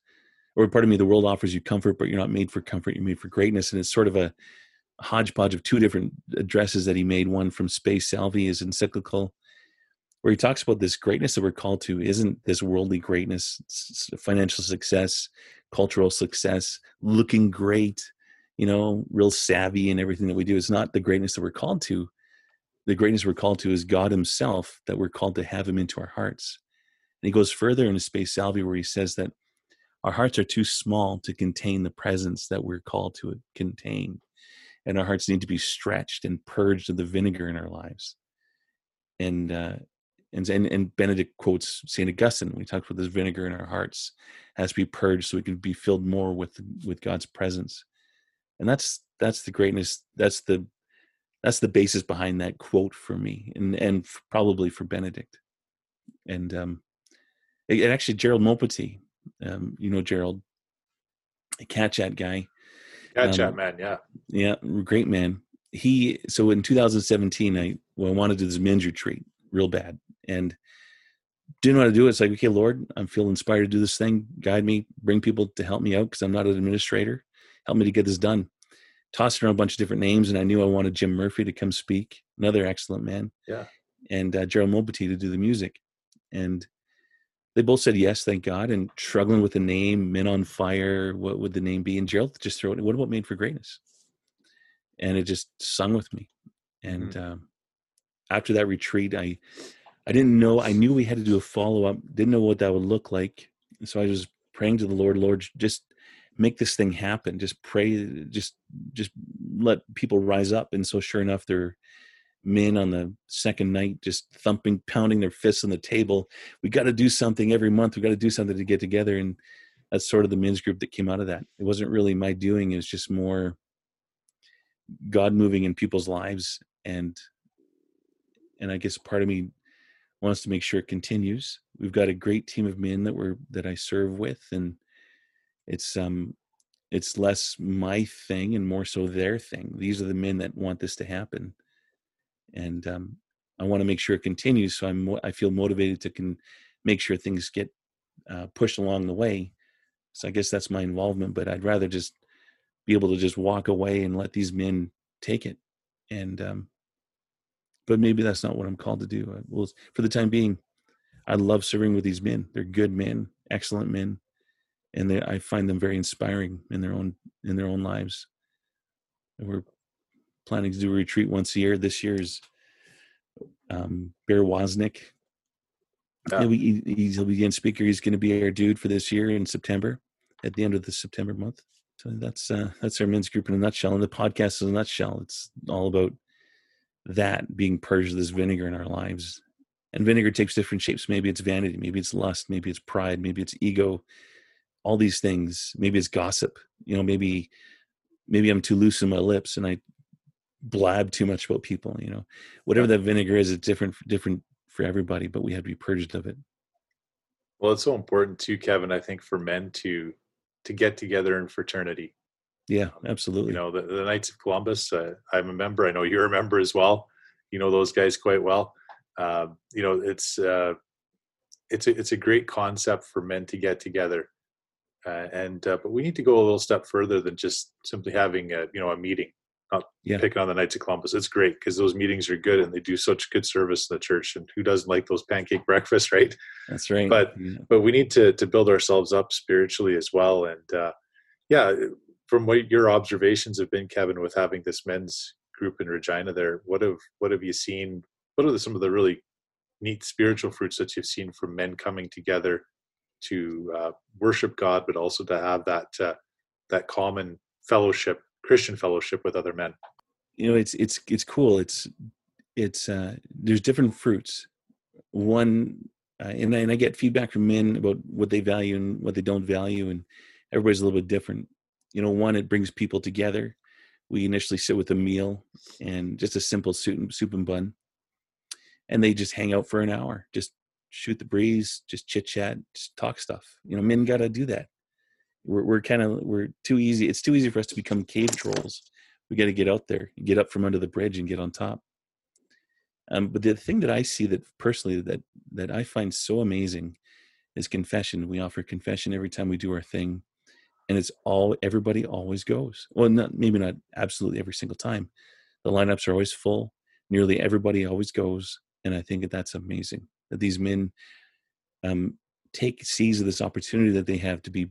or pardon me, the world offers you comfort, but you're not made for comfort. You're made for greatness, and it's sort of a hodgepodge of two different addresses that he made. One from Spe Salvi, his encyclical, where he talks about this greatness that we're called to isn't this worldly greatness, financial success, cultural success, looking great, you know, real savvy in everything that we do. It's not the greatness that we're called to. The greatness we're called to is God Himself, that we're called to have Him into our hearts. And he goes further in spe Salvi, where he says that our hearts are too small to contain the presence that we're called to contain. And our hearts need to be stretched and purged of the vinegar in our lives. And uh, and, and, and Benedict quotes Saint Augustine. We talked about this vinegar in our hearts has to be purged so we can be filled more with with God's presence. And that's that's the greatness that's the that's the basis behind that quote for me and and probably for benedict. And um and actually gerald Maupetit, um you know gerald a cat chat guy cat um, man yeah. yeah great man. He so in 2017 i well, I wanted to do this men's retreat real bad and didn't want to do it. It's like, okay, Lord, I'm feeling inspired to do this thing. Guide me, bring people to help me out because I'm not an administrator help me to get this done. Tossed around a bunch of different names, and I knew I wanted Jim Murphy to come speak, another excellent man. Yeah. And uh, Gerald Maupetit to do the music. And they both said yes, thank God. And struggling with the name, Men on Fire, what would the name be? And Gerald just throw it, what about Made for Greatness? And it just sung with me. And mm-hmm. um, after that retreat, I I didn't know. I knew we had to do a follow up. Didn't know what that would look like. So I was praying to the Lord, Lord, just make this thing happen just pray just just let people rise up and so sure enough there are men on the second night just thumping pounding their fists on the table we got to do something every month we got to do something to get together and that's sort of the men's group that came out of that it wasn't really my doing it was just more god moving in people's lives and and i guess part of me wants to make sure it continues. We've got a great team of men that we're that i serve with and it's um it's less my thing and more so their thing. These are the men that want this to happen. And um i want to make sure it continues so i'm i feel motivated to can make sure things get uh, pushed along the way. So i guess that's my involvement but i'd rather just be able to just walk away and let these men take it. And um but maybe that's not what i'm called to do well for the time being i love serving with these men they're good men excellent men and they, I find them very inspiring in their own in their own lives. And we're planning to do a retreat once a year. This year's um, Bear Woznick. Yeah. He'll, be, he'll be in speaker. He's going to be our dude for this year in September, at the end of the September month. So that's uh, that's our men's group in a nutshell. And the podcast is a nutshell. It's all about that being purged of this vinegar in our lives. And vinegar takes different shapes. Maybe it's vanity, maybe it's lust, maybe it's pride, maybe it's ego, all these things. Maybe it's gossip. You know maybe maybe i'm too loose in my lips and i blab too much about people you know. Whatever that vinegar is it's different different for everybody but we have to be purged of it. Well it's so important too kevin i think for men to to get together in fraternity yeah absolutely you know the, the knights of columbus uh, i'm a member i know you're a member as well you know those guys quite well uh, you know it's uh, it's a, it's a great concept for men to get together uh, and uh, but we need to go a little step further than just simply having a you know a meeting. Not yeah. picking on the Knights of Columbus. It's great because those meetings are good and they do such good service in the church. And who doesn't like those pancake breakfasts, right? That's right. But yeah. but we need to to build ourselves up spiritually as well. And uh, yeah, from what your observations have been, Kevin, with having this men's group in Regina, there, what have what have you seen? What are the, some of the really neat spiritual fruits that you've seen from men coming together to uh, worship God, but also to have that uh, that common fellowship, Christian fellowship with other men. You know, it's it's it's cool. It's it's uh, there's different fruits. One, uh, and, I, and I get feedback from men about what they value and what they don't value, and everybody's a little bit different. You know, one, it brings people together. We initially sit with a meal and just a simple soup and, soup and bun, and they just hang out for an hour, just shoot the breeze, just chit chat, just talk stuff. You know, men got to do that. We're, we're kind of we're too easy. It's too easy for us to become cave trolls. We got to get out there, get up from under the bridge, and get on top. Um, but the thing that I see that personally that that I find so amazing is confession. We offer confession every time we do our thing, and it's all everybody always goes. Well, not maybe not absolutely every single time. The lineups are always full. Nearly everybody always goes, and I think that that's amazing that these men um, take seize of this opportunity that they have to be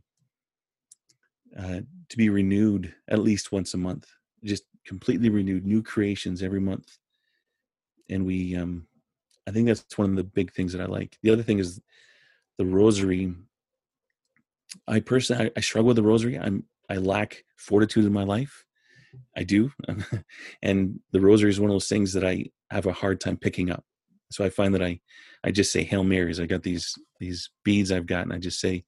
uh, to be renewed at least once a month, just completely renewed, new creations every month and we um i think that's one of the big things that i like the other thing is the rosary i personally i, I struggle with the rosary i'm i lack fortitude in my life i do and the rosary is one of those things that i have a hard time picking up so i find that i i just say hail marys i got these these beads i've got and i just say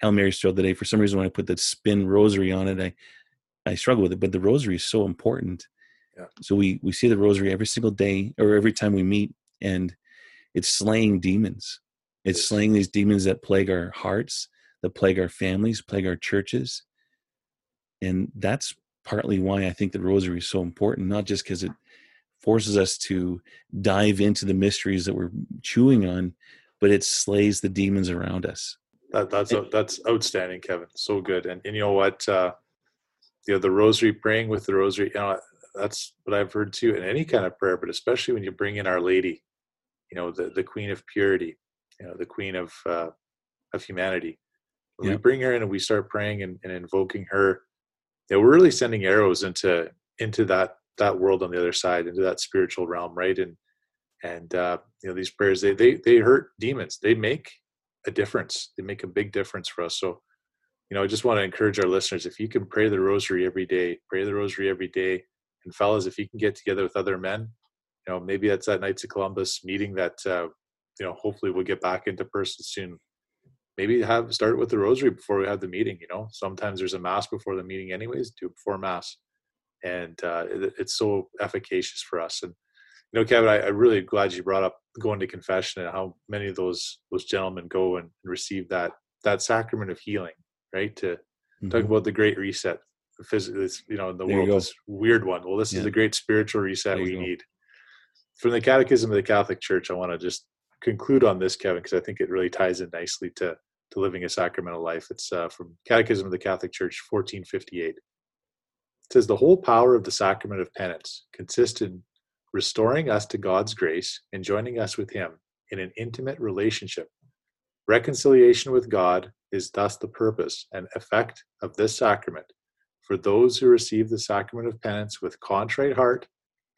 hail marys throughout the day for some reason when i put the spin rosary on it i i struggle with it but the rosary is so important yeah. So we we see the rosary every single day or every time we meet, and it's slaying demons. It's slaying these demons that plague our hearts, that plague our families, plague our churches, and that's partly why I think the rosary is so important. Not just because it forces us to dive into the mysteries that we're chewing on, but it slays the demons around us. That, that's and, that's outstanding, Kevin. So good. And, and you know what? Uh, you know the rosary, praying with the rosary. You know, that's what I've heard too in any kind of prayer, but especially when you bring in Our Lady, you know, the, the Queen of Purity, you know, the Queen of uh, of humanity. When yeah. we bring her in and we start praying and, and invoking her, you know, we're really sending arrows into into that that world on the other side, into that spiritual realm, right? And and uh, you know, these prayers they they they hurt demons. They make a difference. They make a big difference for us. So, you know, I just want to encourage our listeners: if you can pray the Rosary every day, pray the Rosary every day and fellas, if you can get together with other men, you know, maybe that's that Knights of Columbus meeting that, uh, you know, hopefully we'll get back into person soon. Maybe have start with the rosary before we have the meeting. You know, sometimes there's a mass before the meeting, anyways. Do it before mass, and uh, it, it's so efficacious for us. And you know, Kevin, I, I'm really glad you brought up going to confession and how many of those those gentlemen go and receive that that sacrament of healing, right? To mm-hmm. talk about the Great Reset, physically, you know, in the there world, this weird one. Well, this yeah. is the great spiritual reset we go. need. From the Catechism of the Catholic Church, I want to just conclude on this, Kevin, because I think it really ties in nicely to to living a sacramental life. It's uh, from Catechism of the Catholic Church, 1458. It says the whole power of the sacrament of penance consists in restoring us to God's grace and joining us with Him in an intimate relationship. Reconciliation with God is thus the purpose and effect of this sacrament for those who receive the sacrament of penance with contrite heart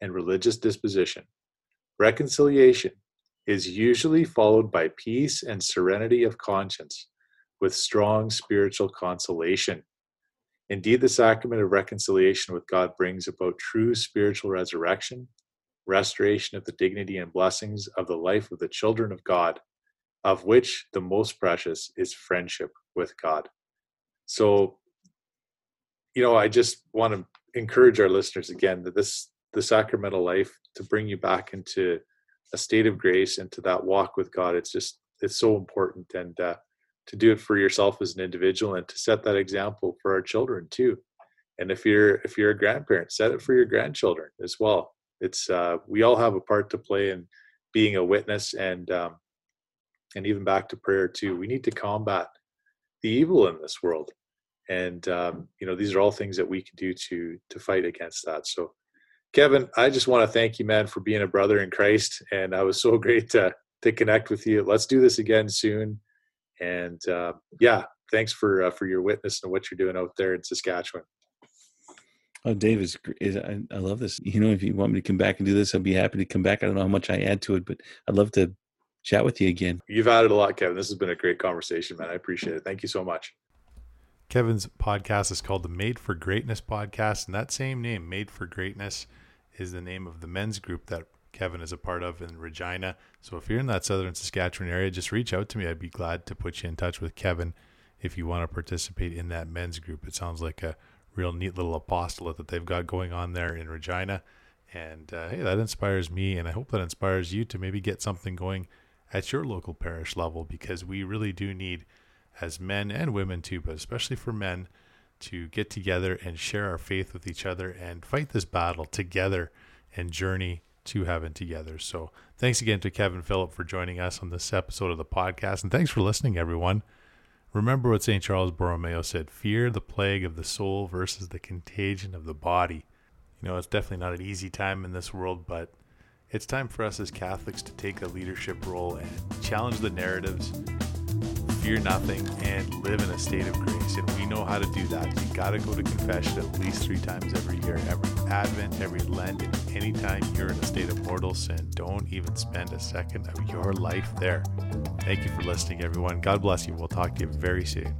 and religious disposition. Reconciliation is usually followed by peace and serenity of conscience with strong spiritual consolation. Indeed, the sacrament of reconciliation with God brings about true spiritual resurrection, restoration of the dignity and blessings of the life of the children of God, of which the most precious is friendship with God. So, you know, I just want to encourage our listeners again that this the sacramental life to bring you back into a state of grace and to that walk with God. It's just it's so important, and uh, to do it for yourself as an individual, and to set that example for our children too. And if you're if you're a grandparent, set it for your grandchildren as well. It's uh, we all have a part to play in being a witness, and um, and even back to prayer too. We need to combat the evil in this world and um, you know these are all things that we can do to to fight against that so kevin i just want to thank you man for being a brother in christ and i was so great to to connect with you let's do this again soon and uh, yeah thanks for uh, for your witness and what you're doing out there in saskatchewan Oh, Dave is, is I, I, love this. You know, if you want me to come back and do this, I'd be happy to come back. I don't know how much I add to it, but I'd love to chat with you again. You've added a lot, Kevin. This has been a great conversation, man. I appreciate it. Thank you so much. Kevin's podcast is called the Made for Greatness podcast, and that same name, Made for Greatness, is the name of the men's group that Kevin is a part of in Regina. So if you're in that southern Saskatchewan area, just reach out to me. I'd be glad to put you in touch with Kevin if you want to participate in that men's group. It sounds like a real neat little apostolate that they've got going on there in Regina. And uh, hey, that inspires me, and I hope that inspires you to maybe get something going at your local parish level because we really do need, as men and women too, but especially for men, to get together and share our faith with each other and fight this battle together and journey to heaven together. So, thanks again to Kevin Philip for joining us on this episode of the podcast. And thanks for listening, everyone. Remember what St. Charles Borromeo said fear the plague of the soul versus the contagion of the body. You know, it's definitely not an easy time in this world, but it's time for us as Catholics to take a leadership role and challenge the narratives fear nothing, and live in a state of grace. And we know how to do that. You got to go to confession at least three times every year, every Advent, every Lent, and anytime you're in a state of mortal sin. Don't even spend a second of your life there. Thank you for listening, everyone. God bless you. We'll talk to you very soon.